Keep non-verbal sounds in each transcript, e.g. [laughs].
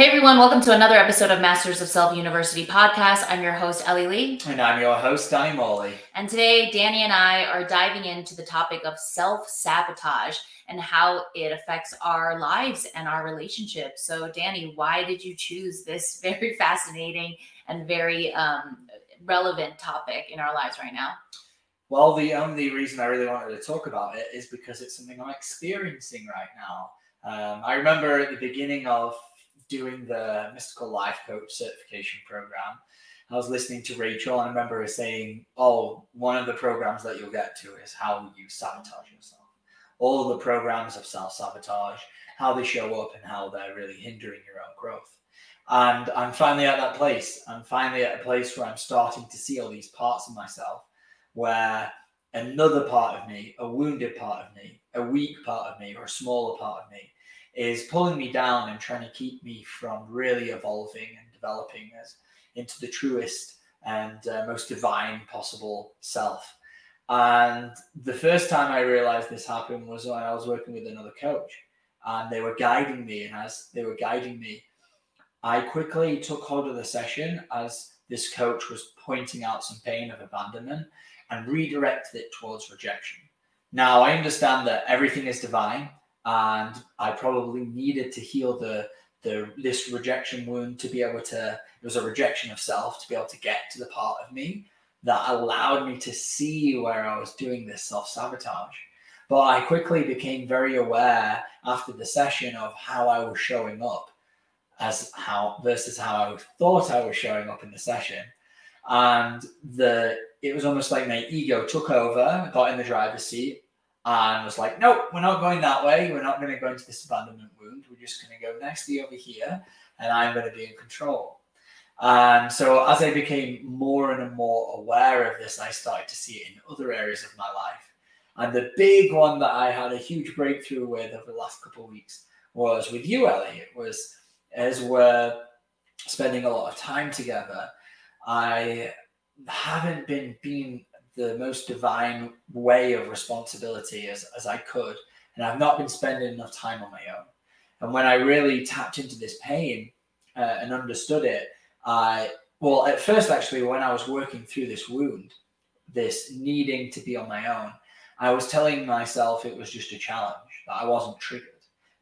Hey everyone, welcome to another episode of Masters of Self University podcast. I'm your host, Ellie Lee. And I'm your host, Danny Morley. And today, Danny and I are diving into the topic of self sabotage and how it affects our lives and our relationships. So, Danny, why did you choose this [laughs] very fascinating and very um, relevant topic in our lives right now? Well, the only reason I really wanted to talk about it is because it's something I'm experiencing right now. Um, I remember at the beginning of doing the Mystical Life Coach certification program, I was listening to Rachel and I remember her saying, Oh, one of the programs that you'll get to is how you sabotage yourself. All the programs of self sabotage, how they show up and how they're really hindering your own growth. And I'm finally at that place. I'm finally at a place where I'm starting to see all these parts of myself where another part of me, a wounded part of me, a weak part of me, or a smaller part of me is pulling me down and trying to keep me from really evolving and developing as into the truest and uh, most divine possible self. And the first time I realized this happened was when I was working with another coach and they were guiding me. And as they were guiding me, I quickly took hold of the session as this coach was pointing out some pain of abandonment and redirected it towards rejection. Now, I understand that everything is divine and I probably needed to heal the the this rejection wound to be able to it was a rejection of self to be able to get to the part of me that allowed me to see where I was doing this self sabotage. But I quickly became very aware after the session of how I was showing up as how versus how I thought I was showing up in the session. And the it was almost like my ego took over, got in the driver's seat, and was like, nope, we're not going that way. We're not going to go into this abandonment wound. We're just going to go nicely over here, and I'm going to be in control. And so, as I became more and more aware of this, I started to see it in other areas of my life. And the big one that I had a huge breakthrough with over the last couple of weeks was with you, Ellie. It was as we're spending a lot of time together, I haven't been being the most divine way of responsibility as, as I could. And I've not been spending enough time on my own. And when I really tapped into this pain uh, and understood it, I, well, at first, actually, when I was working through this wound, this needing to be on my own, I was telling myself it was just a challenge, that I wasn't triggered.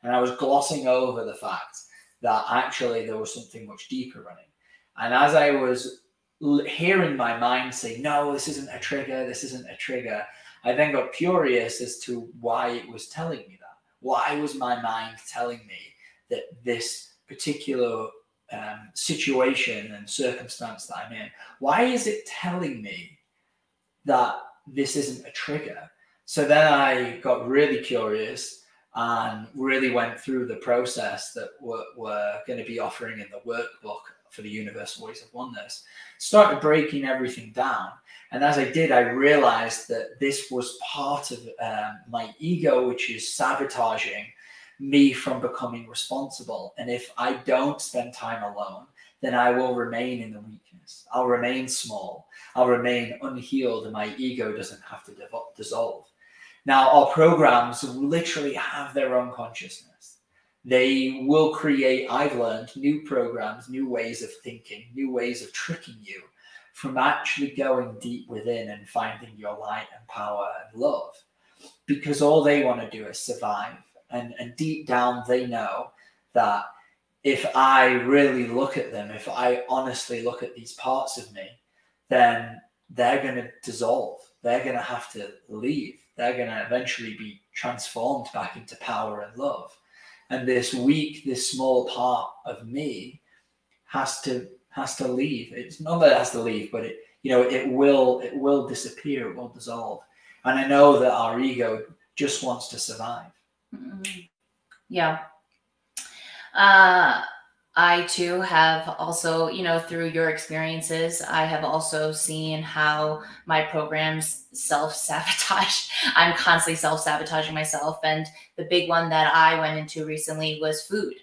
And I was glossing over the fact that actually there was something much deeper running. And as I was hearing my mind say, no, this isn't a trigger, this isn't a trigger, I then got curious as to why it was telling me that. Why was my mind telling me that this particular um, situation and circumstance that I'm in, why is it telling me that this isn't a trigger? So then I got really curious and really went through the process that we're, we're going to be offering in the workbook for the universal ways of oneness, started breaking everything down. And as I did, I realized that this was part of um, my ego, which is sabotaging me from becoming responsible. And if I don't spend time alone, then I will remain in the weakness. I'll remain small. I'll remain unhealed, and my ego doesn't have to dissolve. Now, our programs literally have their own consciousness they will create, I've learned, new programs, new ways of thinking, new ways of tricking you from actually going deep within and finding your light and power and love. Because all they want to do is survive. And, and deep down, they know that if I really look at them, if I honestly look at these parts of me, then they're going to dissolve. They're going to have to leave. They're going to eventually be transformed back into power and love and this weak, this small part of me has to has to leave. It's not that it has to leave, but it you know it will it will disappear, it will dissolve. And I know that our ego just wants to survive. Mm-hmm. Yeah. Uh, I too have also, you know, through your experiences, I have also seen how my programs self sabotage. [laughs] I'm constantly self sabotaging myself. And the big one that I went into recently was food.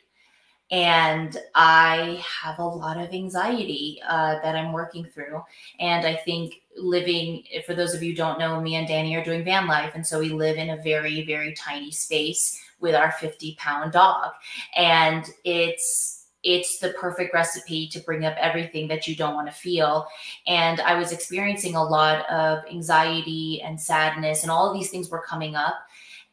And I have a lot of anxiety uh, that I'm working through. And I think living, for those of you don't know, me and Danny are doing van life. And so we live in a very, very tiny space with our 50 pound dog. And it's, it's the perfect recipe to bring up everything that you don't want to feel. And I was experiencing a lot of anxiety and sadness, and all of these things were coming up.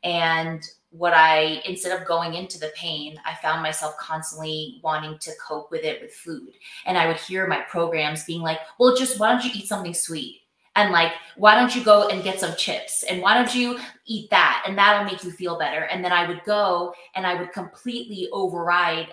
And what I, instead of going into the pain, I found myself constantly wanting to cope with it with food. And I would hear my programs being like, well, just why don't you eat something sweet? And like, why don't you go and get some chips? And why don't you eat that? And that'll make you feel better. And then I would go and I would completely override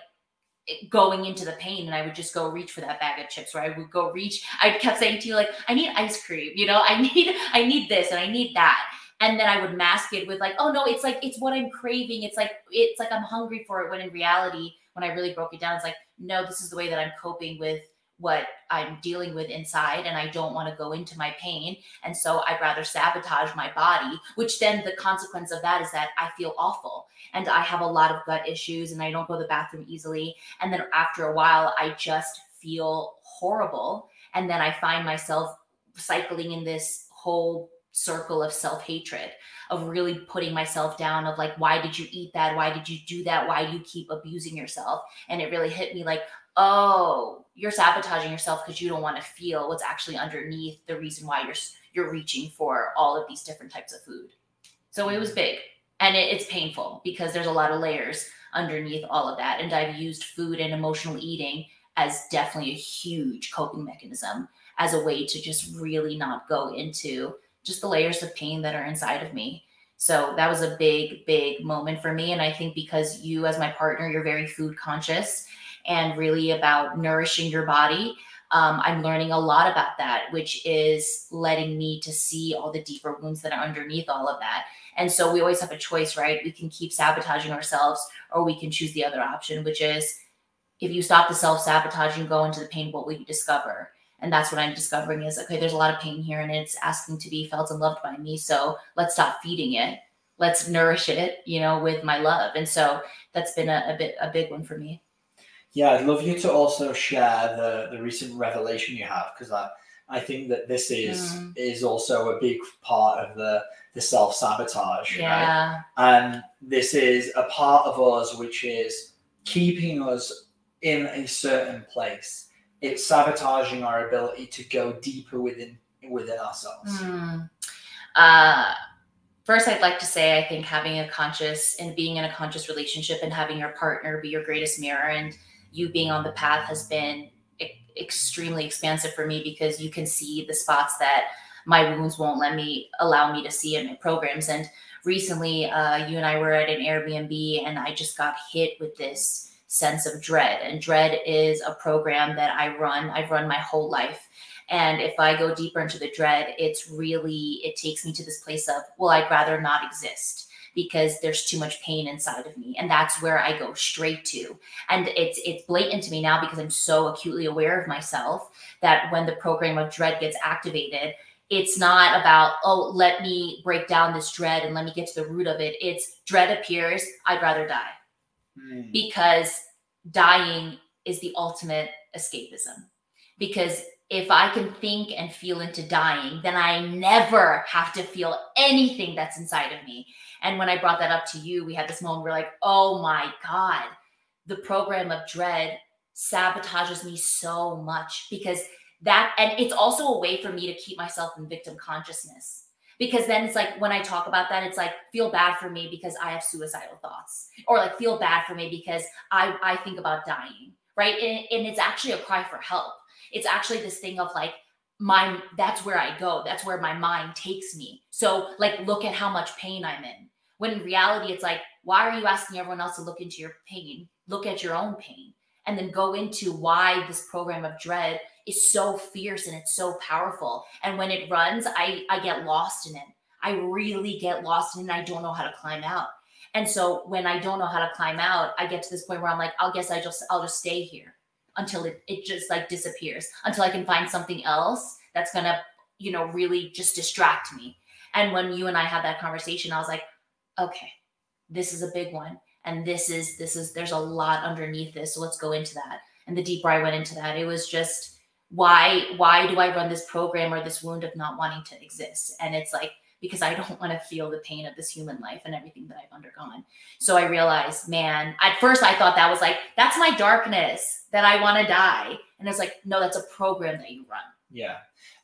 going into the pain and I would just go reach for that bag of chips or I would go reach I kept saying to you like I need ice cream you know [laughs] I need I need this and I need that. And then I would mask it with like oh no it's like it's what I'm craving it's like it's like I'm hungry for it when in reality when I really broke it down it's like no this is the way that I'm coping with what I'm dealing with inside and I don't want to go into my pain. And so I'd rather sabotage my body, which then the consequence of that is that I feel awful and I have a lot of gut issues and I don't go to the bathroom easily. And then after a while, I just feel horrible. And then I find myself cycling in this whole circle of self hatred, of really putting myself down, of like, why did you eat that? Why did you do that? Why do you keep abusing yourself? And it really hit me like, oh, you're sabotaging yourself because you don't want to feel what's actually underneath the reason why you're you're reaching for all of these different types of food. So it was mm-hmm. big and it, it's painful because there's a lot of layers underneath all of that. And I've used food and emotional eating as definitely a huge coping mechanism as a way to just really not go into just the layers of pain that are inside of me. So that was a big, big moment for me. And I think because you, as my partner, you're very food conscious and really about nourishing your body. Um, I'm learning a lot about that, which is letting me to see all the deeper wounds that are underneath all of that. And so we always have a choice, right? We can keep sabotaging ourselves, or we can choose the other option, which is if you stop the self sabotage and go into the pain, what will you discover? And that's what I'm discovering is okay, there's a lot of pain here and it's asking to be felt and loved by me. So let's stop feeding it. Let's nourish it, you know, with my love. And so that's been a, a bit a big one for me. Yeah, I'd love you to also share the the recent revelation you have because I I think that this is mm. is also a big part of the the self sabotage, yeah. right? And this is a part of us which is keeping us in a certain place. It's sabotaging our ability to go deeper within within ourselves. Mm. Uh, first, I'd like to say I think having a conscious and being in a conscious relationship and having your partner be your greatest mirror and you being on the path has been e- extremely expansive for me because you can see the spots that my wounds won't let me allow me to see in my programs. And recently, uh, you and I were at an Airbnb, and I just got hit with this sense of dread. And dread is a program that I run. I've run my whole life. And if I go deeper into the dread, it's really, it takes me to this place of, well, I'd rather not exist because there's too much pain inside of me and that's where i go straight to. And it's it's blatant to me now because i'm so acutely aware of myself that when the program of dread gets activated it's not about oh let me break down this dread and let me get to the root of it. It's dread appears i'd rather die. Mm. because dying is the ultimate escapism. Because if I can think and feel into dying, then I never have to feel anything that's inside of me. And when I brought that up to you, we had this moment where, like, oh my God, the program of dread sabotages me so much because that, and it's also a way for me to keep myself in victim consciousness. Because then it's like when I talk about that, it's like feel bad for me because I have suicidal thoughts, or like feel bad for me because I, I think about dying, right? And, and it's actually a cry for help. It's actually this thing of like, my that's where I go. That's where my mind takes me. So like look at how much pain I'm in. When in reality, it's like, why are you asking everyone else to look into your pain? Look at your own pain and then go into why this program of dread is so fierce and it's so powerful. And when it runs, I, I get lost in it. I really get lost in it and I don't know how to climb out. And so when I don't know how to climb out, I get to this point where I'm like, I'll guess I just I'll just stay here until it, it just like disappears, until I can find something else that's gonna, you know, really just distract me. And when you and I had that conversation, I was like, okay, this is a big one. And this is this is there's a lot underneath this. So let's go into that. And the deeper I went into that, it was just why why do I run this program or this wound of not wanting to exist? And it's like because I don't want to feel the pain of this human life and everything that I've undergone. So I realized, man, at first I thought that was like, that's my darkness that I want to die. And it's like, no, that's a program that you run. Yeah.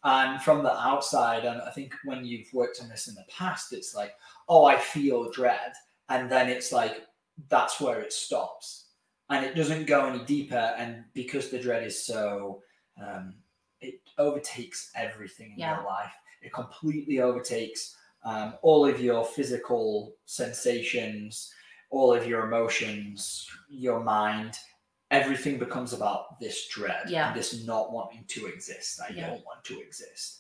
And from the outside, and I think when you've worked on this in the past, it's like, oh, I feel dread. And then it's like, that's where it stops. And it doesn't go any deeper. And because the dread is so, um, it overtakes everything in Yeah. your life it completely overtakes um, all of your physical sensations, all of your emotions, your mind. Everything becomes about this dread, Yeah. this not wanting to exist. I Yeah. don't want to exist,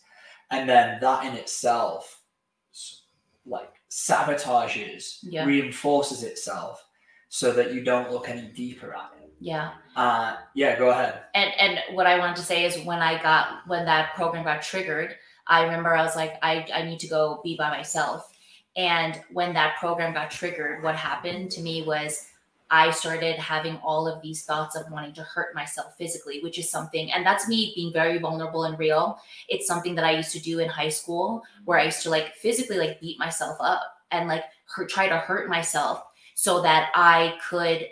and then that in itself, like sabotages, Yeah. reinforces itself, so that you don't look any deeper at it. Yeah. Uh, yeah, go ahead. and and what I wanted to say is when I got when that program got triggered, I remember I was like, I, I need to go be by myself. And when that program got triggered, what happened to me was I started having all of these thoughts of wanting to hurt myself physically, which is something, and that's me being very vulnerable and real. It's something that I used to do in high school where I used to like physically like beat myself up and like hurt, try to hurt myself so that I could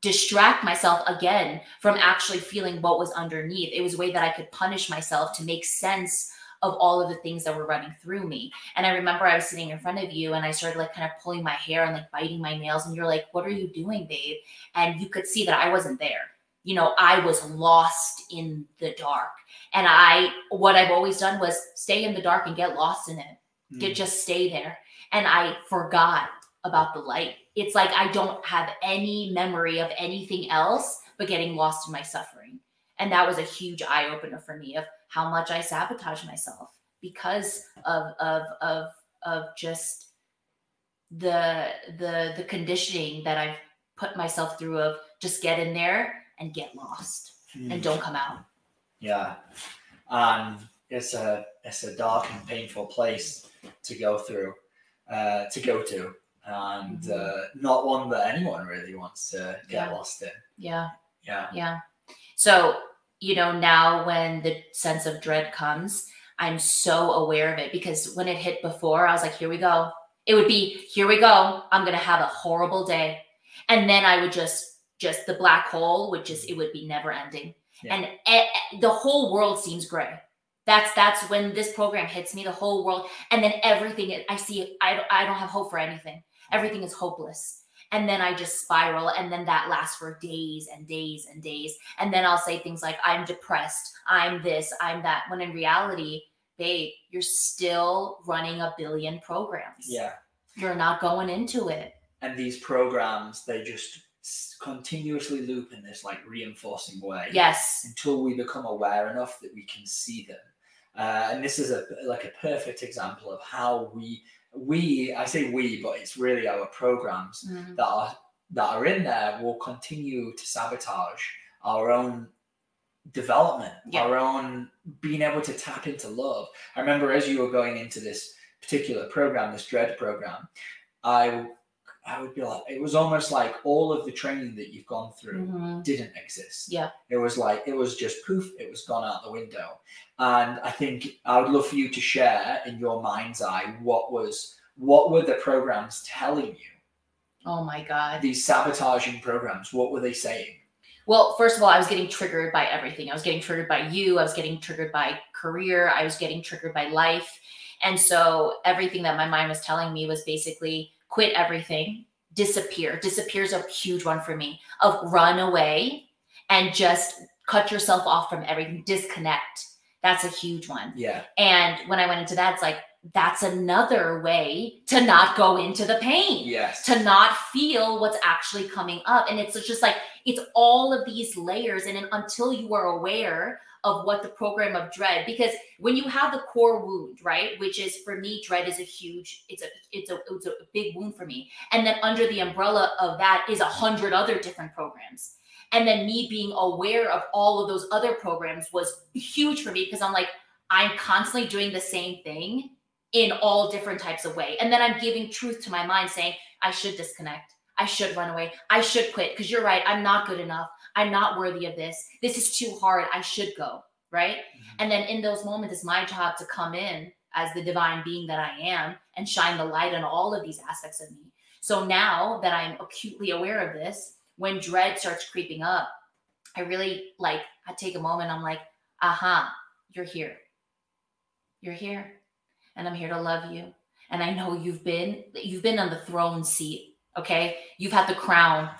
distract myself again from actually feeling what was underneath. It was a way that I could punish myself to make sense of all of the things that were running through me. And I remember I was sitting in front of you and I started like kind of pulling my hair and like biting my nails. And you're like, What are you doing, babe? And you could see that I wasn't there. You know, I was lost in the dark. And I, what I've always done was stay in the dark and get lost in it hmm. get just stay there and i forgot about the light it's like i don't have any memory of anything else but getting lost in my suffering and that was a huge eye opener for me of how much i sabotage myself because of of of of just the the the conditioning that i've put myself through of just get in there and get lost Mm. and don't come out Yeah, and it's a it's a dark and painful place to go through, uh, to go to, and Mhm. uh, not one that anyone really wants to get Yeah. lost in. yeah Yeah, Yeah. So, you know, now when the sense of dread comes, I'm so aware of it because when it hit before, I was like, here we go. It would be, here we go. I'm going to have a horrible day. And then I would just, just the black hole would just, it would be never ending. Yeah. And e- the whole world seems gray. That's that's when this program hits me. The whole world, and then everything I see, I I don't have hope for anything. Everything is hopeless and then I just spiral, and then that lasts for days and days and days. And then I'll say things like, I'm depressed, I'm this, I'm that. When in reality, babe, you're still running a billion programs. yeah. You're not going into it. And these programs, they just continuously loop in this like reinforcing way. Yes. until we become aware enough that we can see them. Uh, and this is a like a perfect example of how we we I say we, but it's really our programs Mhm. that are that are in there will continue to sabotage our own development, Yeah. our own being able to tap into love. I remember as you were going into this particular program, this dread program, I I would be like, it was almost like all of the training that you've gone through Mhm. didn't exist. Yeah. It was like it was just poof, it was gone out the window. And I think I would love for you to share in your mind's eye what was what were the programs telling you? Oh my God. These sabotaging programs, what were they saying? Well, first of all, I was getting triggered by everything. I was getting triggered by you. I was getting triggered by career. I was getting triggered by life. And so everything that my mind was telling me was basically quit everything, disappear. Disappear is a huge one for me of run away and just cut yourself off from everything, disconnect. That's a huge one. Yeah. And when I went into that, it's like, that's another way to not go into the pain Yes. to not feel what's actually coming up. And it's just like, it's all of these layers. And then until you are aware of what the program of dread because when you have the core wound right which is for me dread is a huge it's a it's a it's a big wound for me and then under the umbrella of that is a hundred other different programs and then me being aware of all of those other programs was huge for me because i'm like i'm constantly doing the same thing in all different types of way and then i'm giving truth to my mind saying i should disconnect I should run away. I should quit because you're right. I'm not good enough. I'm not worthy of this. This is too hard. I should go. Right. Mm-hmm. And then in those moments, it's my job to come in as the divine being that I am and shine the light on all of these aspects of me. So now that I'm acutely aware of this, when dread starts creeping up, I really like, I take a moment. I'm like, aha, you're here. You're here. And I'm here to love you. And I know you've been, you've been on the throne seat Okay. You've had the crown,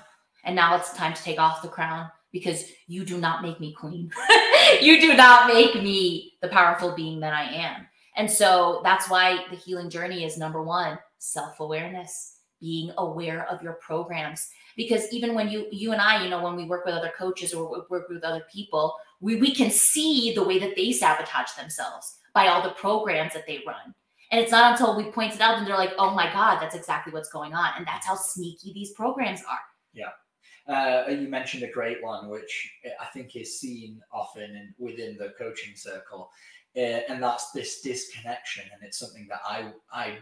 and now it's time to take off the crown because you do not make me queen. [laughs] you do not make me the powerful being that I am. And so that's why the healing journey is number one self awareness, being aware of your programs. Because even when you, you and I, you know, when we work with other coaches or work with other people, we, we can see the way that they sabotage themselves by all the programs that they run and it's not until we point it out and they're like, oh my God, that's exactly what's going on. And that's how sneaky these programs are. Yeah. Uh, you mentioned a great one, which I think is seen often in, within the coaching circle, uh, and that's this disconnection. And it's something that I I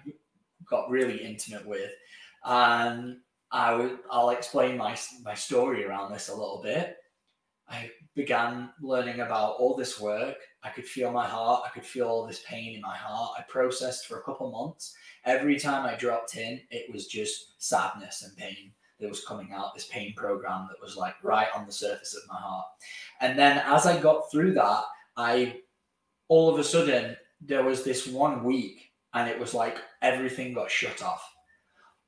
got really intimate with, and I would I'll explain my my story around this a little bit. I began learning about all this work. I could feel my heart. I could feel all this pain in my heart. I processed for a couple months. Every time I dropped in, it was just sadness and pain that was coming out. This pain program that was like right on the surface of my heart. And then as I got through that, I all of a sudden there was this one week, and it was like everything got shut off.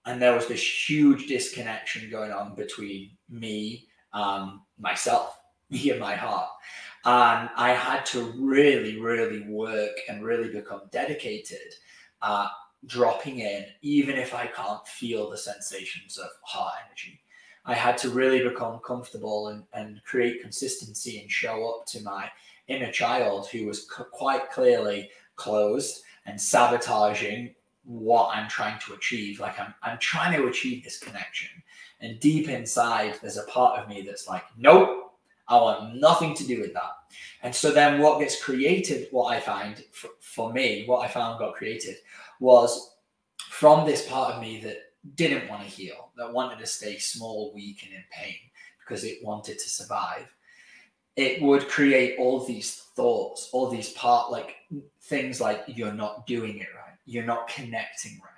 And there was this huge disconnection going on between me and myself [laughs] me and my heart. And I had to really, really work and really become dedicated at dropping in, even if I can't feel the sensations of heart energy. I had to really become comfortable and, and create consistency and show up to my inner child who was c- quite clearly closed and sabotaging what I'm trying to achieve. Like I'm, I'm trying to achieve this connection. And deep inside, there's a part of me that's like, nope, I want nothing to do with that. And so then what gets created, what I find for, for me, what I found got created was from this part of me that didn't want to heal, that wanted to stay small, weak, and in pain because it wanted to survive. It would create all these thoughts, all these part like things like you're not doing it right, you're not connecting right.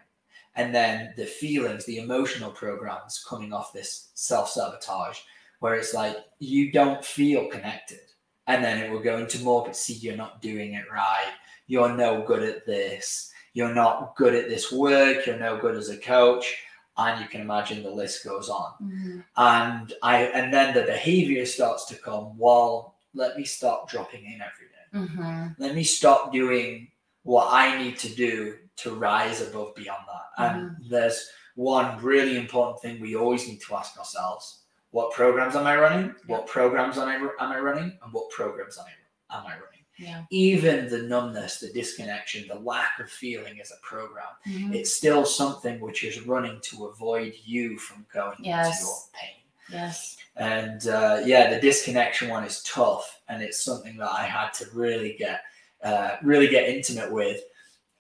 And then the feelings, the emotional programs coming off this self sabotage where it's like you don't feel connected. And then it will go into more, but see, you're not doing it right. You're no good at this. You're not good at this work. You're no good as a coach. And you can imagine the list goes on. Mm-hmm. And I and then the behavior starts to come, well, let me stop dropping in every day. Mm-hmm. Let me stop doing what I need to do to rise above beyond that. Mm-hmm. And there's one really important thing we always need to ask ourselves what programs am I running? What programs am I, am I running? And what programs am I, am I running? Yeah. Even the numbness, the disconnection, the lack of feeling as a program, mm-hmm. it's still something which is running to avoid you from going yes. into your pain. Yes. And uh, yeah, the disconnection one is tough, and it's something that I had to really get, uh, really get intimate with.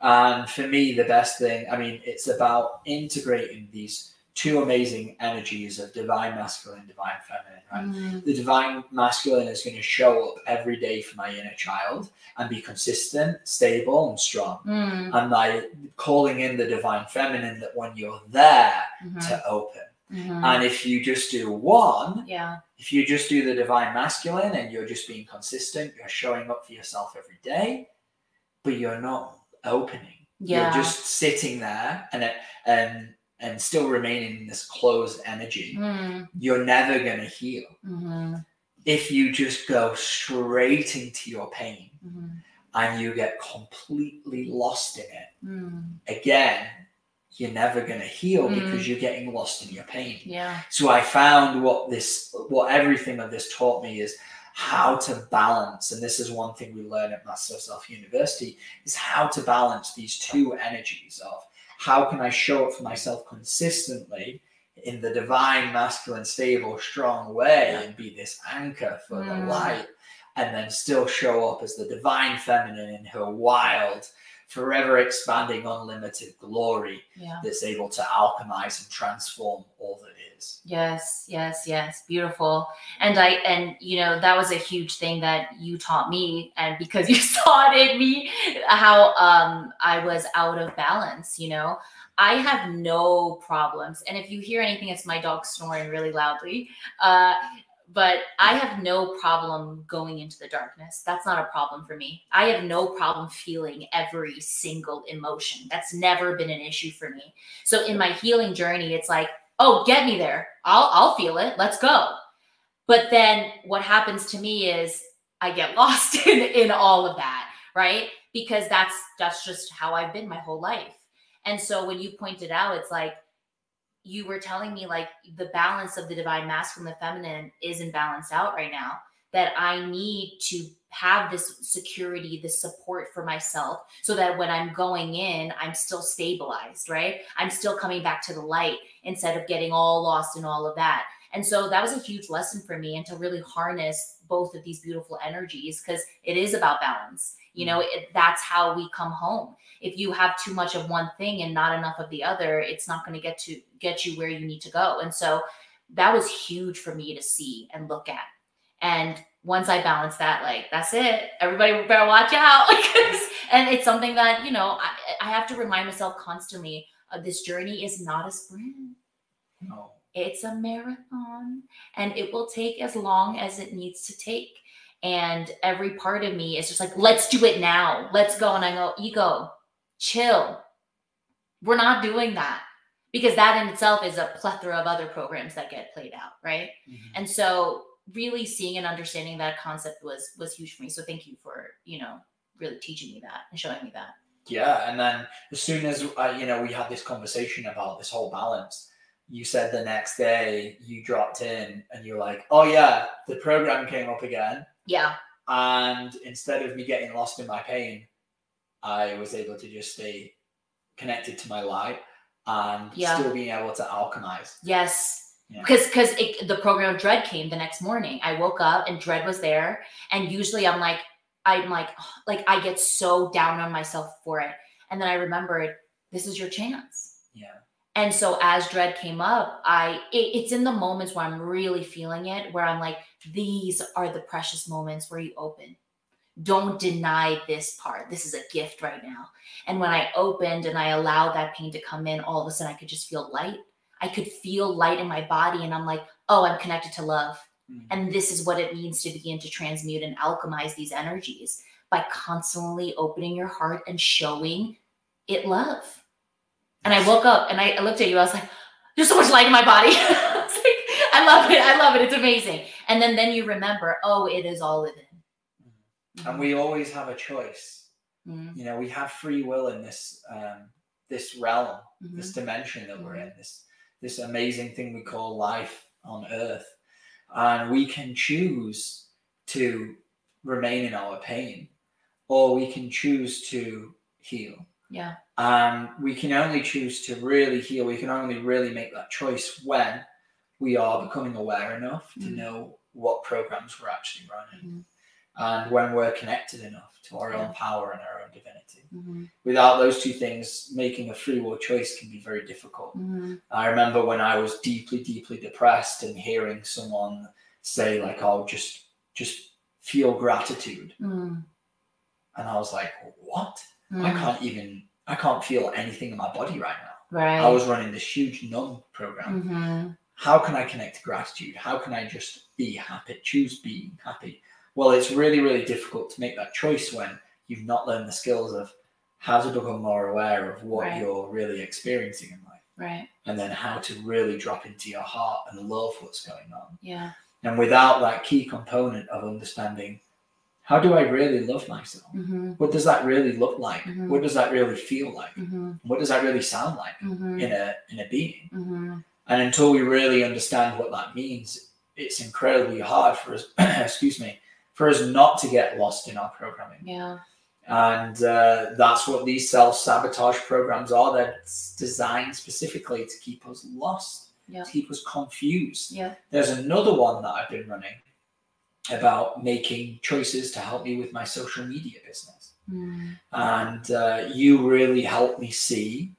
And for me, the best thing, I mean, it's about integrating these two amazing energies of divine masculine, divine feminine, right? Mm. The divine masculine is going to show up every day for my inner child and be consistent, stable, and strong. Mm. And by calling in the divine feminine, that when you're there mm-hmm. to open. Mm-hmm. And if you just do one, yeah. If you just do the divine masculine and you're just being consistent, you're showing up for yourself every day, but you're not opening. Yeah. You're just sitting there and and and still remaining in this closed energy, mm. you're never going to heal. Mm-hmm. If you just go straight into your pain mm-hmm. and you get completely lost in it, mm. again, you're never going to heal mm. because you're getting lost in your pain. Yeah. So I found what this, what everything of this taught me is how to balance, and this is one thing we learn at Master of Self University, is how to balance these two energies of how can I show up for myself consistently in the divine, masculine, stable, strong way and be this anchor for the Mm. light, and then still show up as the divine feminine in her wild, forever expanding, unlimited glory Yeah. that's able to alchemize and transform all that is. Yes, yes, yes. Beautiful. And I and you know, that was a huge thing that you taught me and because [laughs] you saw it in me how um I was out of balance, you know. I have no problems. And if you hear anything it's my dog snoring really loudly. Uh but I have no problem going into the darkness. That's not a problem for me. I have no problem feeling every single emotion. That's never been an issue for me. So in my healing journey, it's like oh get me there. I'll i'll feel it. Let's go. But then what happens to me is i get [laughs] lost in in all of that right? Because that's that's just how i've been my whole life. And so when you pointed out it's like you were telling me like the balance of the divine masculine and the feminine isn't balanced out right now that i need to have this security this support for myself so that when i'm going in i'm still stabilized right? I'm still coming back to the light instead of getting all lost in all of that. And so that was a huge lesson for me and to really harness both of these beautiful energies because it is about balance. You know it, that's how we come home. If you have too much of one thing and not enough of the other it's not going to get to get you where you need to go. And so that was huge for me to see and look at. And once I balance that, like that's it. Everybody better watch out. [laughs] and it's something that, you know, I, I have to remind myself constantly uh, this journey is not a sprint. No. It's a marathon and it will take as long as it needs to take. And every part of me is just like, let's do it now. Let's go. And I go, ego, chill. We're not doing that because that in itself is a plethora of other programs that get played out. Right. And so really seeing and understanding that concept was was huge for me. So thank you for, you know, really teaching me that and showing me that. Yeah, and then as soon as uh, you know we had this conversation about this whole balance, you said the next day you dropped in and you're like, "Oh yeah, the program came up again," Yeah. and instead of me getting lost in my pain, I was able to just stay connected to my light and Yeah. still being able to alchemize. Yes. Yeah. Because because the program of dread came the next morning. I woke up and dread was there. And usually I'm like, I'm like, [sighs] like I get so down on myself for it. And then I remembered this is your chance. Yeah, And so as dread came up, I it, it's in the moments where I'm really feeling it, where I'm like, these are the precious moments where you open. Don't deny this part. This is a gift right now. And when I opened and I allowed that pain to come in, all of a sudden I could just feel light. I could feel light in my body, and I'm like, oh, I'm connected to love. Mhm. And this is what it means to begin to transmute and alchemize these energies by constantly opening your heart and showing it love. And I woke up and I, I looked at you. I was like, there's so much light in my body. [laughs] I, was like, I love it. I love it. It's amazing. And then then you remember, oh, it is all within. and we always have a choice. Mhm, You know, we have free will in this um, this realm. this dimension that we're in, this this amazing thing we call life on Earth, and we can choose to remain in our pain, or we can choose to heal. Yeah. And we can only choose to really heal. We can only really make that choice when we are becoming aware enough to Mhm. know what programs we're actually running, Mhm. And when we're connected enough to our Yeah. own power and our own divinity mhm, without those two things, making a free will choice can be very difficult. mhm, I remember when I was deeply, deeply depressed and hearing someone say, like, oh, just just feel gratitude. mhm, And I was like, what? I mhm. can't even I can't feel anything in my body right now. Right. I was running this huge numb program. Mhm, How can I connect to gratitude? How can I just be happy? Choose being happy. Well, it's really, really difficult to make that choice when you've not learned the skills of how to become more aware of what Right. you're really experiencing in life. Right. and then how to really drop into your heart and love what's going on. Yeah. And without that key component of understanding, how do I really love myself? Mhm, What does that really look like? Mhm. What does that really feel like? mhm, What does that really sound like mhm, in a in a being? mhm. And until we really understand what that means, it's incredibly hard for us, [clears throat] excuse me, for us not to get lost in our programming. Yeah. And uh, that's what these self sabotage programs are. They're designed specifically to keep us lost, Yeah. to keep us confused. Yeah. There's another one that I've been running about making choices to help me with my social media business. Mm. And uh, you really helped me see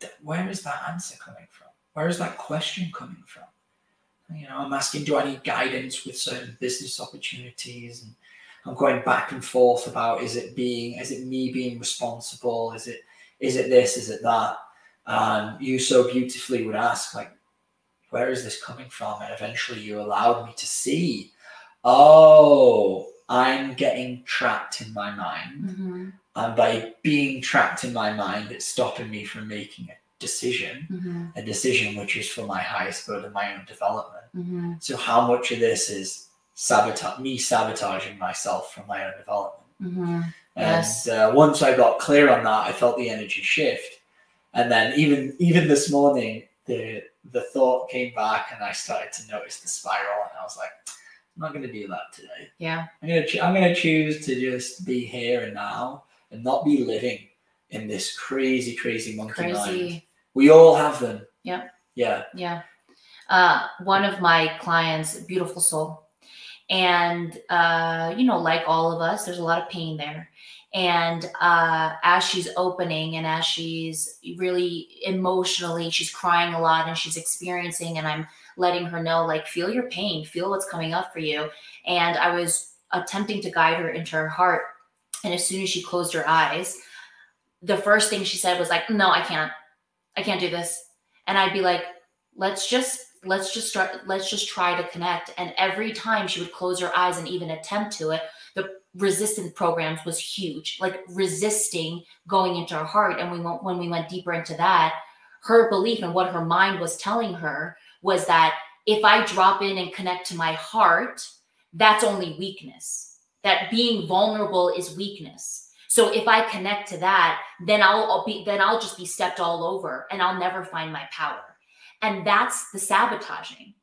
that where is that answer coming from? Where is that question coming from? You know, I'm asking, do I need guidance with certain business opportunities? And I'm going back and forth about is it being, is it me being responsible? Is it, is it this? Is it that? And you so beautifully would ask, like, where is this coming from? And eventually you allowed me to see, oh, I'm getting trapped in my mind. Mhm. And by being trapped in my mind, it's stopping me from making a decision, Mhm. a decision which is for my highest good and my own development. Mhm. So, how much of this is sabotage me sabotaging myself from my own development? Mhm. And Yes. uh, once I got clear on that, I felt the energy shift. And then even even this morning, the the thought came back, and I started to notice the spiral, and I was like, I'm not going to do that today. Yeah. I'm gonna ch- I'm gonna choose to just be here and now and not be living in this crazy, crazy monkey mind. We all have them. Yeah. Yeah. Yeah. Uh, one of my clients, beautiful soul. And, uh, you know, like all of us, there's a lot of pain there. And uh, as she's opening and as she's really emotionally, she's crying a lot and she's experiencing, and I'm letting her know, like, feel your pain, feel what's coming up for you. And I was attempting to guide her into her heart. And as soon as she closed her eyes, the first thing she said was like, no, I can't. I can't do this. And I'd be like, let's just let's just start let's just try to connect. And every time she would close her eyes and even attempt to it the resistance programs was huge like resisting going into her heart. And we went when we went deeper into that her belief and what her mind was telling her was that if i drop in and connect to my heart that's only weakness. That being vulnerable is weakness. So if i connect to that then I'll, I'll be then i'll just be stepped all over and i'll never find my power and that's the sabotaging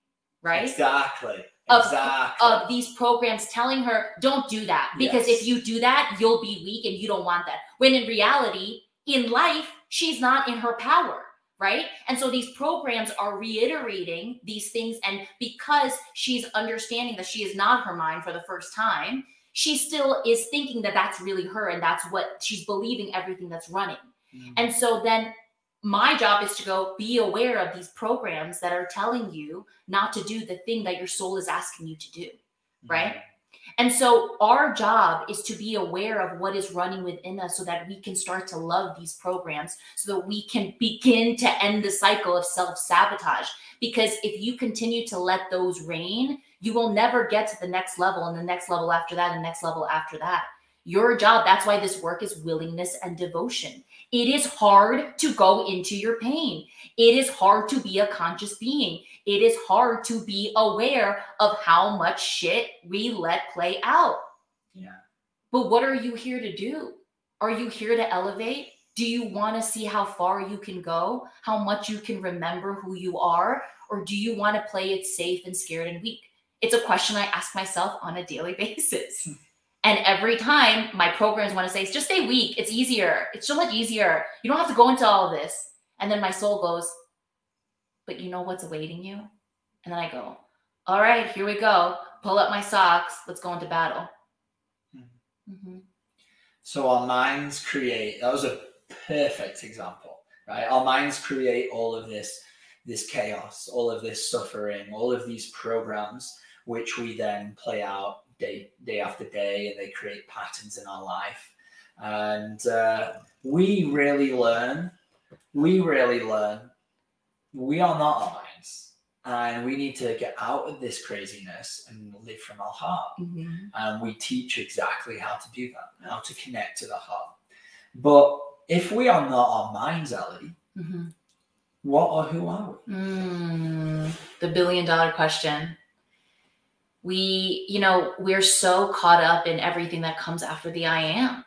right Exactly. Of- Exactly. of these programs telling her don't do that because Yes. if you do that you'll be weak and you don't want that when in reality in life she's not in her power right and so these programs are reiterating these things and because she's understanding that she is not her mind for the first time she still is thinking that that's really her and that's what she's believing everything that's running Mhm. and so then my job is to go be aware of these programs that are telling you not to do the thing that your soul is asking you to do. Mm-hmm. right? And so our job is to be aware of what is running within us so that we can start to love these programs so that we can begin to end the cycle of self sabotage. Because if you continue to let those reign, you will never get to the next level and the next level after that and next level after that. Your job, that's why this work is willingness and devotion. It is hard to go into your pain. It is hard to be a conscious being. It is hard to be aware of how much shit we let play out. Yeah. But what are you here to do? Are you here to elevate? Do you want to see how far you can go? How much you can remember who you are? Or do you want to play it safe and scared and weak? It's a question I ask myself on a daily [laughs] basis. And every time my programs want to say, just stay weak. It's easier. It's so much easier. You don't have to go into all of this. And then my soul goes, but you know what's awaiting you? And then I go, all right, here we go. Pull up my socks. Let's go into battle. Mhm. So our minds create. That was a perfect example, right? Our minds create all of this, this chaos, all of this suffering, all of these programs, which we then play out day day after day, and they create patterns in our life. And uh, we really learn. We really learn. We are not our minds, and we need to get out of this craziness and live from our heart Mhm. and we teach exactly how to do that, how to connect to the heart. But if we are not our minds, Ellie, Mhm. what or who are we? Mm, the billion dollar question. We, you know, we're so caught up in everything that comes after the I am,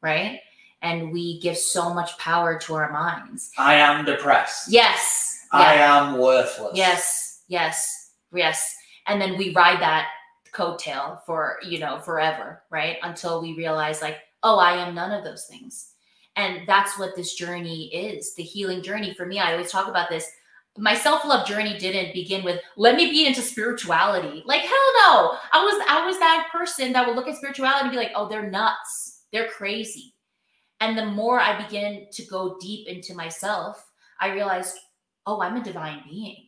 right? And we give so much power to our minds. I am depressed. Yes. I yeah. am worthless. Yes. Yes. Yes. And then we ride that coattail for you know forever right until we realize like oh i am none of those things and that's what this journey is the healing journey for me i always talk about this my self-love journey didn't begin with let me be into spirituality. Like hell no. I was i was that person that would look at spirituality and be like oh they're nuts. They're crazy. And the more i begin to go deep into myself i realized oh i'm a divine being.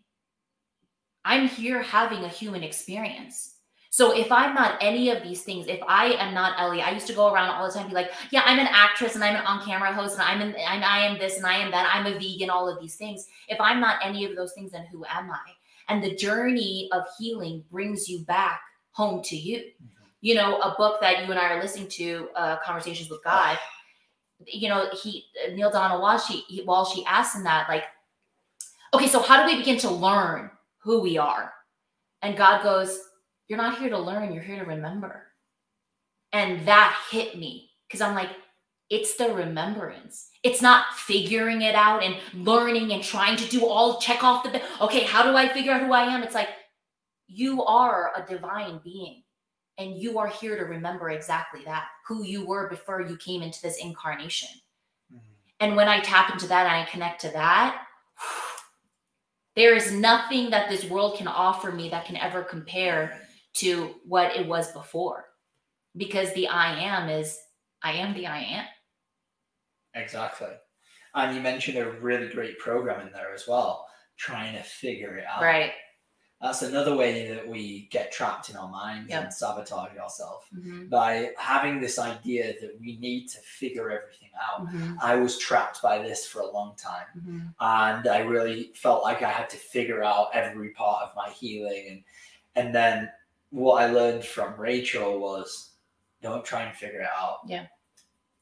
I'm here having a human experience so if I'm not any of these things, if I am not Ellie, I used to go around all the time, be like, yeah, I'm an actress and I'm an on-camera host and I'm in, and I am this and I am that. I'm a vegan, all of these things. If I'm not any of those things, then who am I? And the journey of healing brings you back home to you. Mm-hmm. You know, a book that you and I are listening to, uh, Conversations with God. You know, he Neale Donald Walsch, he, he asked him that, like, okay, so how do we begin to learn who we are? And God goes, you're not here to learn, you're here to remember. And that hit me because I'm like, it's the remembrance. It's not figuring it out and learning and trying to do all check off the okay, how do I figure out who I am? It's like you are a divine being and you are here to remember exactly that, who you were before you came into this incarnation. Mm-hmm. And when I tap into that and I connect to that, there is nothing that this world can offer me that can ever compare to what it was before because the I am is I am the I am. Exactly. And you mentioned a really great program in there as well, trying to figure it out. Right. That's another way that we get trapped in our minds yep. and sabotage ourselves mm-hmm. by having this idea that we need to figure everything out. Mm-hmm. I was trapped by this for a long time, mm-hmm. and I really felt like I had to figure out every part of my healing, and and then what I learned from Rachel was don't try and figure it out. Yeah.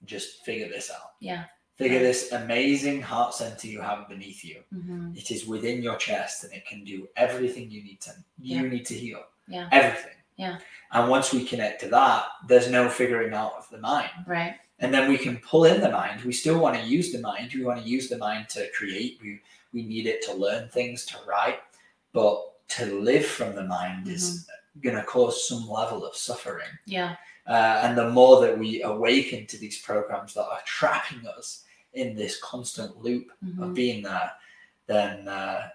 Just figure this out. Yeah. Figure this amazing heart center you have beneath you. Mm-hmm. It is within your chest and it can do everything you need to you yeah. need to heal. Yeah. Everything. Yeah. And once we connect to that, there's no figuring out of the mind. Right. And then we can pull in the mind. We still want to use the mind. We want to use the mind to create. We we need it to learn things, to write. But to live from the mind mm-hmm. is going to cause some level of suffering. Yeah. Uh, and the more that we awaken to these programs that are trapping us in this constant loop mm-hmm. of being there, then uh,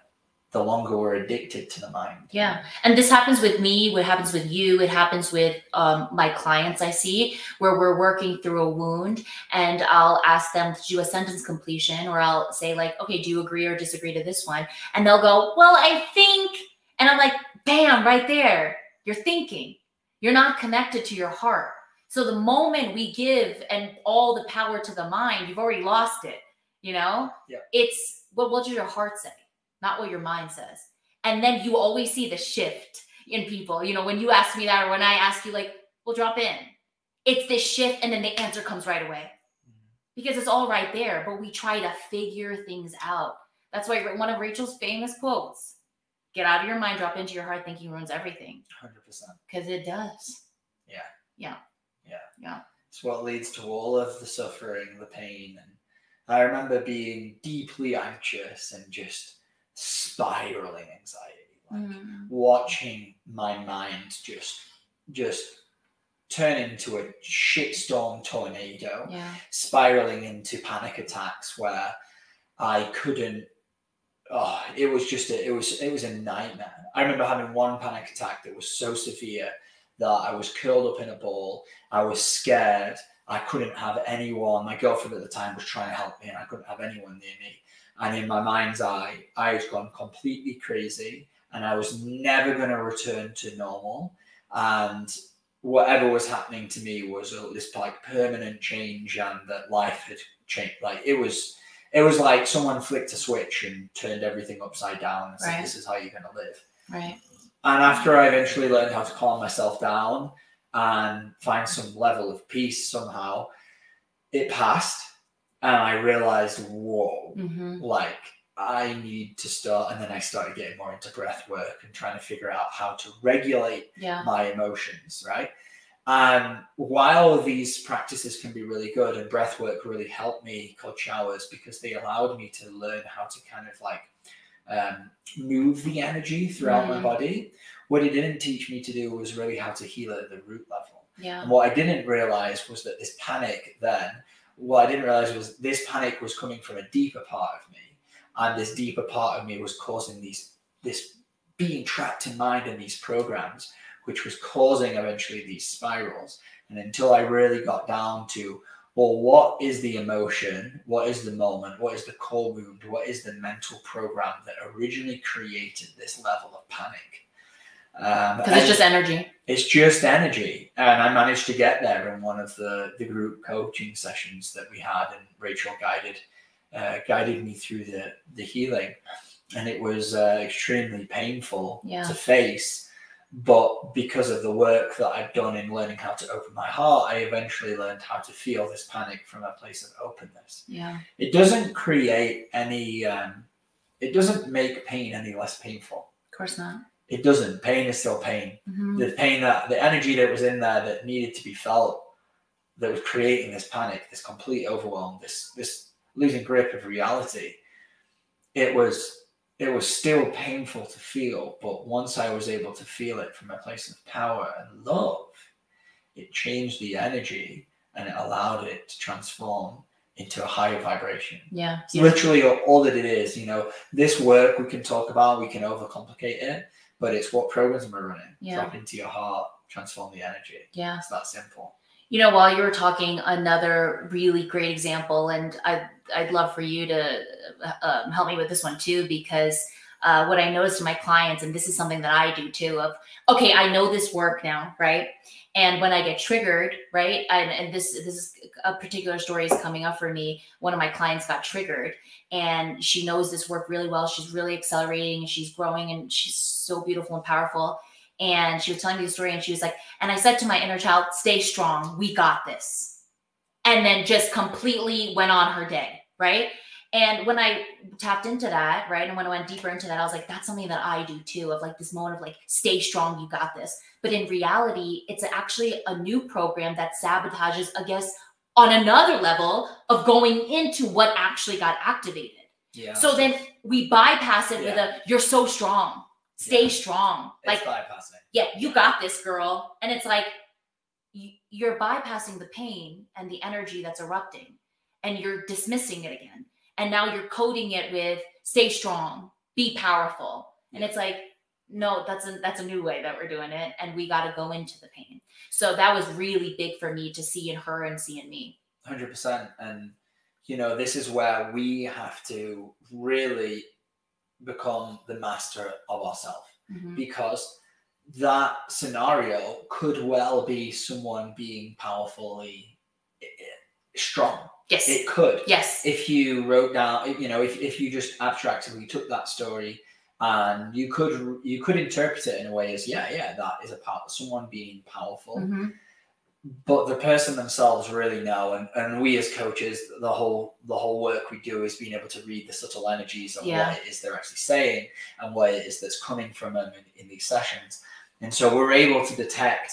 the longer we're addicted to the mind. Yeah. And this happens with me, what happens with you, it happens with um, my clients I see where we're working through a wound and I'll ask them to do a sentence completion or I'll say, like, okay, do you agree or disagree to this one? And they'll go, well, I think, and I'm like, bam, right there you're thinking. You're not connected to your heart. So the moment we give and all the power to the mind, you've already lost it. You know? Yeah. It's well, what does your heart say? Not what your mind says. And then you always see the shift in people. You know, when you ask me that or when I ask you, like, well, drop in. It's this shift, and then the answer comes right away. Mm-hmm. Because it's all right there, but we try to figure things out. That's why one of Rachel's famous quotes Get out of your mind, drop into your heart. Thinking ruins everything. Hundred percent. Because it does. Yeah. Yeah. Yeah. Yeah. It's what leads to all of the suffering, the pain, and I remember being deeply anxious and just spiraling anxiety, like mm. watching my mind just just turn into a shitstorm tornado, yeah. spiraling into panic attacks where I couldn't oh, it was just a, it was it was a nightmare. I remember having one panic attack that was so severe that I was curled up in a ball. I was scared. I couldn't have anyone. My girlfriend at the time was trying to help me, and I couldn't have anyone near me. And in my mind's eye, I was gone completely crazy, and I was never going to return to normal. And whatever was happening to me was this like permanent change, and that life had changed. Like it was it was like someone flicked a switch and turned everything upside down and said, right. "This is how you're going to live." Right. And after I eventually learned how to calm myself down and find some level of peace somehow, it passed, and I realized, "Whoa!" Mm-hmm. Like I need to start. And then I started getting more into breath work and trying to figure out how to regulate yeah. my emotions. Right. And while these practices can be really good and breath work really helped me cold showers because they allowed me to learn how to kind of like um, move the energy throughout my Mm. body. What it didn't teach me to do was really how to heal at the root level. Yeah. And what I didn't realize was that this panic then, what I didn't realize was this panic was coming from a deeper part of me. And this deeper part of me was causing these, this being trapped in mind in these programs, which was causing eventually these spirals. And until I really got down to, well, what is the emotion? What is the moment? What is the core wound? What is the mental program that originally created this level of panic? Um, Because it's just energy. it's just energy and i managed to get there in one of the the group coaching sessions that we had and rachel guided uh, guided me through the the healing and it was uh, extremely painful Yeah. to face but because of the work that i've done in learning how to open my heart i eventually learned how to feel this panic from a place of openness Yeah. it doesn't create any um, it doesn't make pain any less painful Of course not. it doesn't pain is still pain Mhm. the pain that the energy that was in there that needed to be felt that was creating this panic this complete overwhelm this this losing grip of reality it was it was still painful to feel but once i was able to feel it from a place of power and love it changed the energy and it allowed it to transform into a higher vibration Yeah. Yeah. literally all, all that it is. You know, this work we can talk about, we can overcomplicate it, but it's what programs we're running. Yeah. Drop into your heart, transform the energy. Yeah. It's that simple. You know, while you were talking, another really great example, and I, I'd love for you to um, help me with this one too, because uh, what I noticed in my clients, and this is something that I do too, of okay, I know this work now, right? And when I get triggered, right, and, and this this is a particular story is coming up for me. One of my clients got triggered, and she knows this work really well. She's really accelerating, she's growing, and she's so beautiful and powerful. And she was telling me the story, and she was like, and I said to my inner child, stay strong. We got this. And then just completely went on her day. Right. And when I tapped into that, right, and when I went deeper into that, I was like, that's something that I do too, of like this moment of like, stay strong, you got this. But in reality, it's actually a new program that sabotages, I guess, on another level of going into what actually got activated. Yeah. So then we bypass it with a, you're so strong, stay Yeah. strong. Like, bypassing. yeah, you got this, girl. And it's like you're bypassing the pain and the energy that's erupting and you're dismissing it again. And now you're coding it with stay strong, be powerful. And it's like, no, that's a that's a new way that we're doing it. And we gotta go into the pain. So that was really big for me to see in her and see in me. Hundred percent. And you know, this is where we have to really become the master of ourselves. Mhm. because that scenario could well be someone being powerfully eh, eh, strong. Yes. It could. yes. If you wrote down, you know, if, if you just abstractly took that story and you could you could interpret it in a way as yeah, yeah, that is a power someone being powerful. Mhm. But the person themselves really know and, and we as coaches, the whole the whole work we do is being able to read the subtle energies of Yeah. what it is they're actually saying and what it is that's coming from them in, in these sessions. And so we're able to detect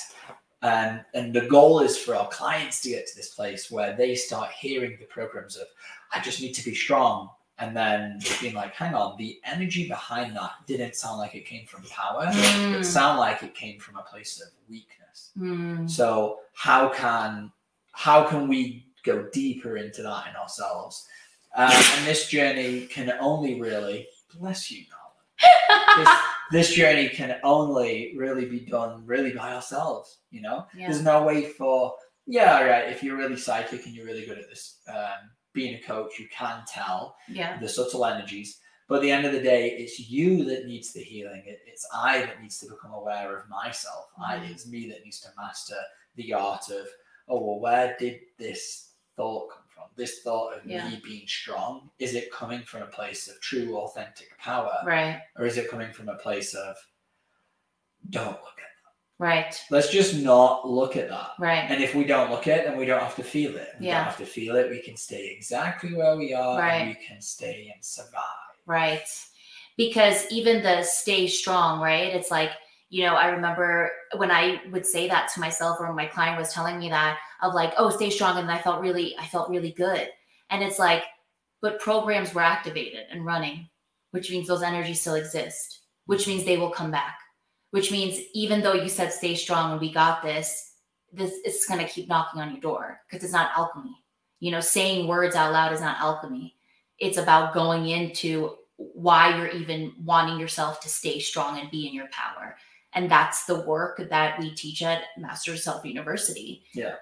and and the goal is for our clients to get to this place where they start hearing the programs of I just need to be strong. And then being like, hang on, the energy behind that didn't sound like it came from power. Mm. It sounded like it came from a place of weakness. Mm. So how can how can we go deeper into that in ourselves? Um, and this journey can only really bless you, Nala. This, [laughs] this journey can only really be done really by ourselves. You know, Yeah. there's no way for yeah, all right. If you're really psychic and you're really good at this, um, being a coach, you can tell yeah. the subtle energies. But at the end of the day, it's you that needs the healing. It, it's I that needs to become aware of myself. I, Mhm. it's me that needs to master the art of, oh, well, where did this thought come from? This thought of Yeah. me being strong, is it coming from a place of true, authentic power? Right. Or is it coming from a place of, don't look at Right. Let's just not look at that. Right. And if we don't look at it, then we don't have to feel it. We Yeah. don't have to feel it. We can stay exactly where we are Right. and we can stay and survive. Right. Because even the stay strong, right? It's like, you know, I remember when I would say that to myself or when my client was telling me that of like, oh, stay strong. And I felt really, I felt really good. And it's like, but programs were activated and running. which means those energies still exist, which means they will come back, which means even though you said stay strong and we got this, this is going to keep knocking on your door because it's not alchemy. You know, saying words out loud is not alchemy. It's about going into why you're even wanting yourself to stay strong and be in your power. And that's the work that we teach at Master Self University. Yeah.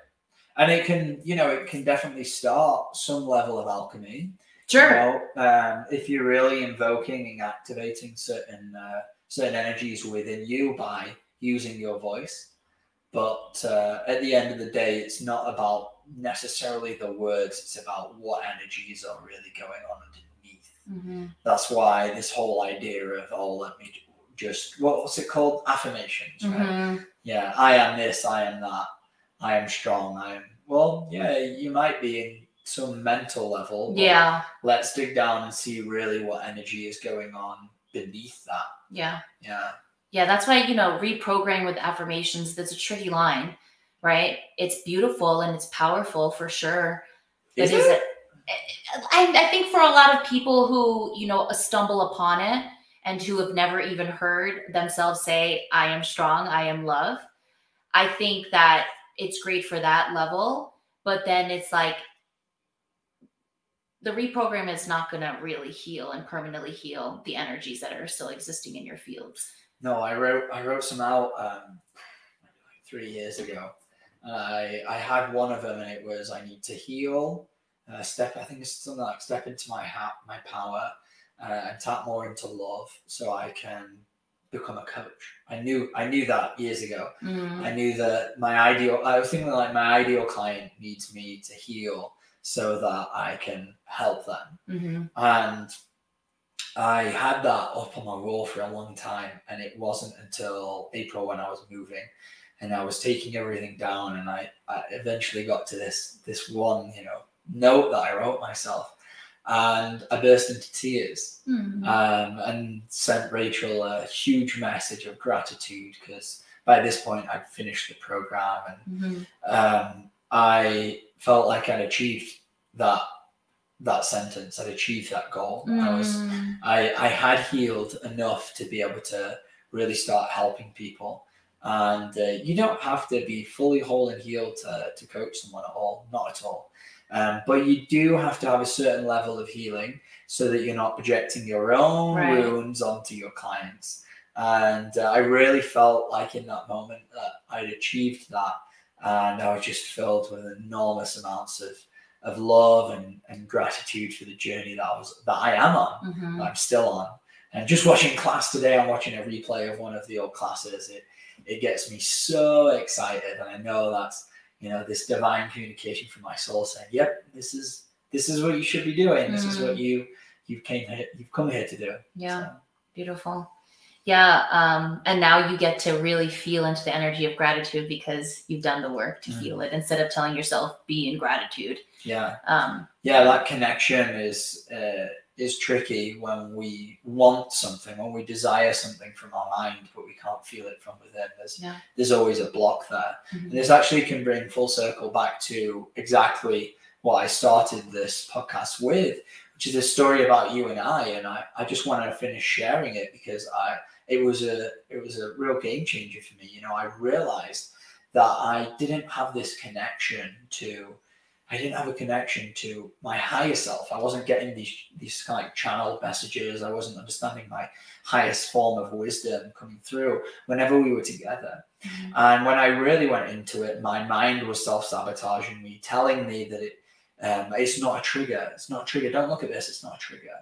And it can, you know, it can definitely start some level of alchemy. Sure. You know, um, if you're really invoking and activating certain uh, certain energies within you by using your voice, but uh, at the end of the day, it's not about necessarily the words; it's about what energies are really going on underneath. Mm-hmm. That's why this whole idea of oh, let me just what was it called affirmations, right? Mm-hmm. Yeah, I am this, I am that, I am strong, I am. Well, yeah, you might be in some mental level. Yeah. Let's dig down and see really what energy is going on beneath that. Yeah. Yeah. Yeah, that's why, you know, reprogramming with affirmations, that's a tricky line, right? It's beautiful and it's powerful for sure. But Is it? I, I think for a lot of people who, you know, stumble upon it and who have never even heard themselves say, I am strong, I am love, I think that it's great for that level. But then it's like the reprogram is not going to really heal and permanently heal the energies that are still existing in your fields. No, I wrote I wrote some out um, three years ago. And I I had one of them, and it was I need to heal, uh, step. I think it's something like step into my ha- my power, uh, and tap more into love, so I can become a coach. I knew I knew that years ago. Mm. I knew that my ideal. I was thinking like my ideal client needs me to heal so that I can help them. hmm And I had that up on my wall for a long time, and it wasn't until April when I was moving, and I was taking everything down, and I, I eventually got to this this one, you know, note that I wrote myself, and I burst into tears, Mm. um, and sent Rachel a huge message of gratitude because by this point I'd finished the program and Mhm. um, I felt like I'd achieved that that sentence. I'd achieved that goal. I was Mm. I, I had healed enough to be able to really start helping people. And uh, you don't have to be fully whole and healed to, to coach someone at all, not at all. Um, but you do have to have a certain level of healing so that you're not projecting your own Right. wounds onto your clients. And uh, I really felt like in that moment that I'd achieved that. And I was just filled with enormous amounts of, of love and, and gratitude for the journey that I was that I am on. Mhm. I'm still on. And just watching class today, I'm watching a replay of one of the old classes. It it gets me so excited, and I know that's you know this divine communication from my soul saying, "Yep, this is this is what you should be doing. This is what you you came here, you've come here to do." Yeah. So, Beautiful. Yeah. Um, and now you get to really feel into the energy of gratitude because you've done the work to Mhm. feel it instead of telling yourself, be in gratitude. yeah, Um, yeah, that connection is uh, is tricky when we want something, when we desire something from our mind, but we can't feel it from within. There's Yeah. there's always a block there. Mhm. And this actually can bring full circle back to exactly what I started this podcast with, which is a story about you and I. And I, I just want to finish sharing it because I it was a it was a real game changer for me. You know, I realized that I didn't have this connection to I didn't have a connection to my higher self. I wasn't getting these these kind of channeled messages. I wasn't understanding my highest form of wisdom coming through whenever we were together. Mhm. And when I really went into it, my mind was self sabotaging me, telling me that it um, it's not a trigger. It's not a trigger. Don't look at this. It's not a trigger.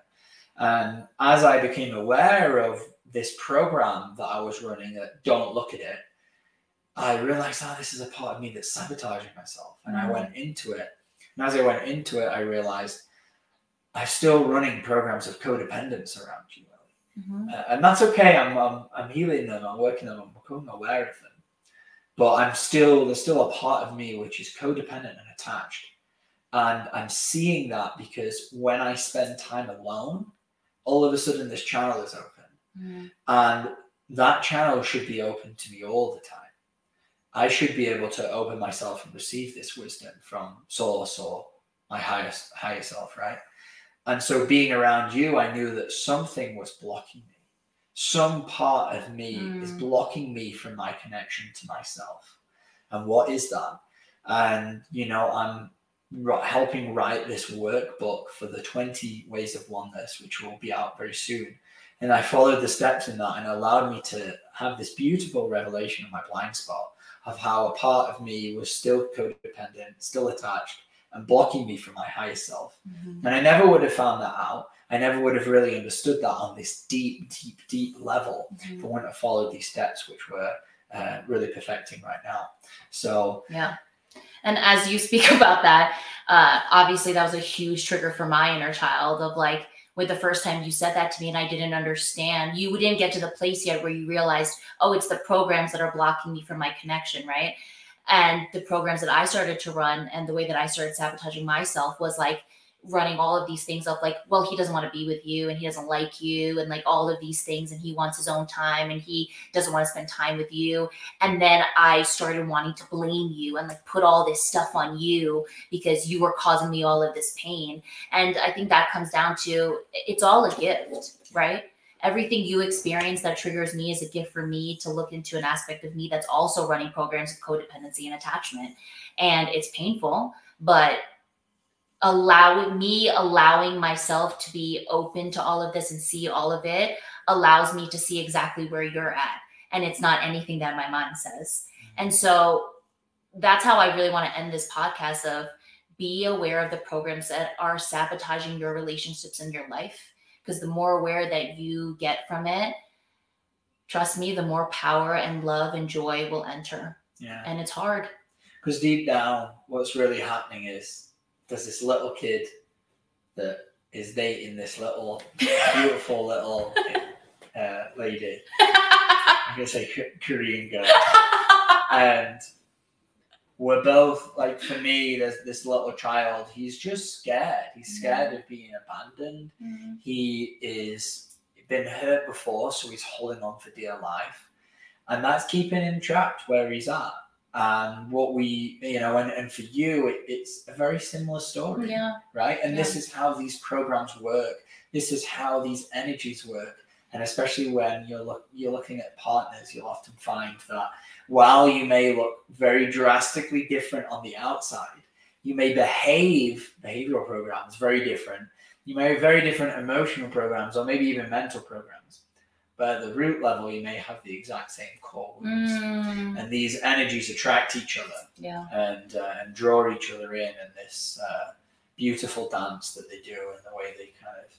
And as I became aware of this program that I was running, that don't look at it, I realized, oh, this is a part of me that's sabotaging myself. And I Mhm. went into it. And as I went into it, I realized I'm still running programs of codependence around you. Mhm. Uh, and that's okay. I'm, I'm I'm healing them. I'm working them. I'm becoming aware of them. But I'm still there's still a part of me which is codependent and attached, and I'm seeing that because when I spend time alone, all of a sudden this channel is open, And that channel should be open to me all the time. I should be able to open myself and receive this wisdom from source or my highest higher self, right? And so being around you, I knew that something was blocking me. Some part of me is Mm. blocking me from my connection to myself. And what is that? And, you know, I'm helping write this workbook for the 20 Ways of Oneness, which will be out very soon. And I followed the steps in that and allowed me to have this beautiful revelation of my blind spot of how a part of me was still codependent, still attached, and blocking me from my higher self. Mhm. And I never would have found that out. I never would have really understood that on this deep, deep, deep level Mhm. if I wouldn't have followed these steps, which we're uh, really perfecting right now. So, Yeah. And as you speak [laughs] about that, uh, obviously that was a huge trigger for my inner child of like, with the first time you said that to me and I didn't understand, you didn't get to the place yet where you realized, oh, it's the programs that are blocking me from my connection, right? And the programs that I started to run and the way that I started sabotaging myself was like running all of these things of like, well, he doesn't want to be with you and he doesn't like you and like all of these things and he wants his own time and he doesn't want to spend time with you. And then i started wanting to blame you and like put all this stuff on you because you were causing me all of this pain. And i think that comes down to it's all a gift right? Everything you experience that triggers me is a gift for me to look into an aspect of me that's also running programs of codependency and attachment. And it's painful but allowing me allowing myself to be open to all of this and see all of it allows me to see exactly where you're at and it's not anything that my mind says. Mm-hmm. And so that's how I really want to end this podcast of be aware of the programs that are sabotaging your relationships in your life because the more aware that you get from it, trust me, the more power and love and joy will enter. yeah. And it's hard. Because deep down, what's really happening is there's this little kid that is dating this little [laughs] beautiful little uh, lady. I'm gonna say Korean girl, [laughs] and we're both like for me. There's this little child. He's just scared. He's scared of being abandoned. He is been hurt before, so he's holding on for dear life, and that's keeping him trapped where he's at. And what we, you know, and, and for you, it, it's a very similar story yeah. right? And this is how these programs work. This is how these energies work. And especially when you're look, you're looking at partners, you'll often find that while you may look very drastically different on the outside, you may behave behavioral programs very different. You may have very different emotional programs or maybe even mental programs. But at the root level, you may have the exact same core wounds. Mm, And these energies attract each other yeah. and uh, and draw each other in in this uh, beautiful dance that they do and the way they kind of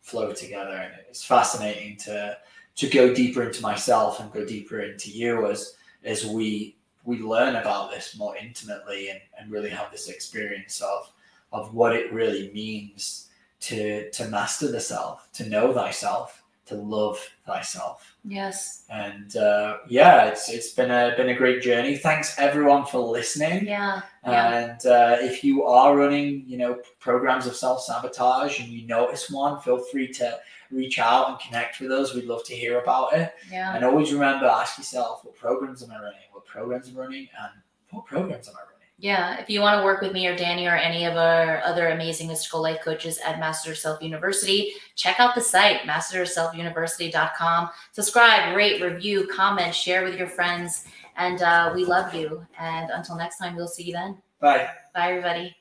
flow together and it's fascinating to to go deeper into myself and go deeper into you as as we we learn about this more intimately and, and really have this experience of of what it really means to to master the self to know thyself to love thyself Yes. and uh, yeah, it's it's been a been a great journey. Thanks everyone for listening. Yeah. Yeah. And uh, if you are running, you know, programs of self sabotage and you notice one, feel free to reach out and connect with us. We'd love to hear about it. Yeah. And always remember, ask yourself, what programs am I running? What programs am I running? And what programs am I running? Yeah, if you want to work with me or Danny or any of our other amazing mystical life coaches at Master Self University, check out the site, masterofselfuniversity.com. Subscribe, rate, review, comment, share with your friends. And uh, we love you. And until next time, we'll see you then. Bye. Bye, everybody.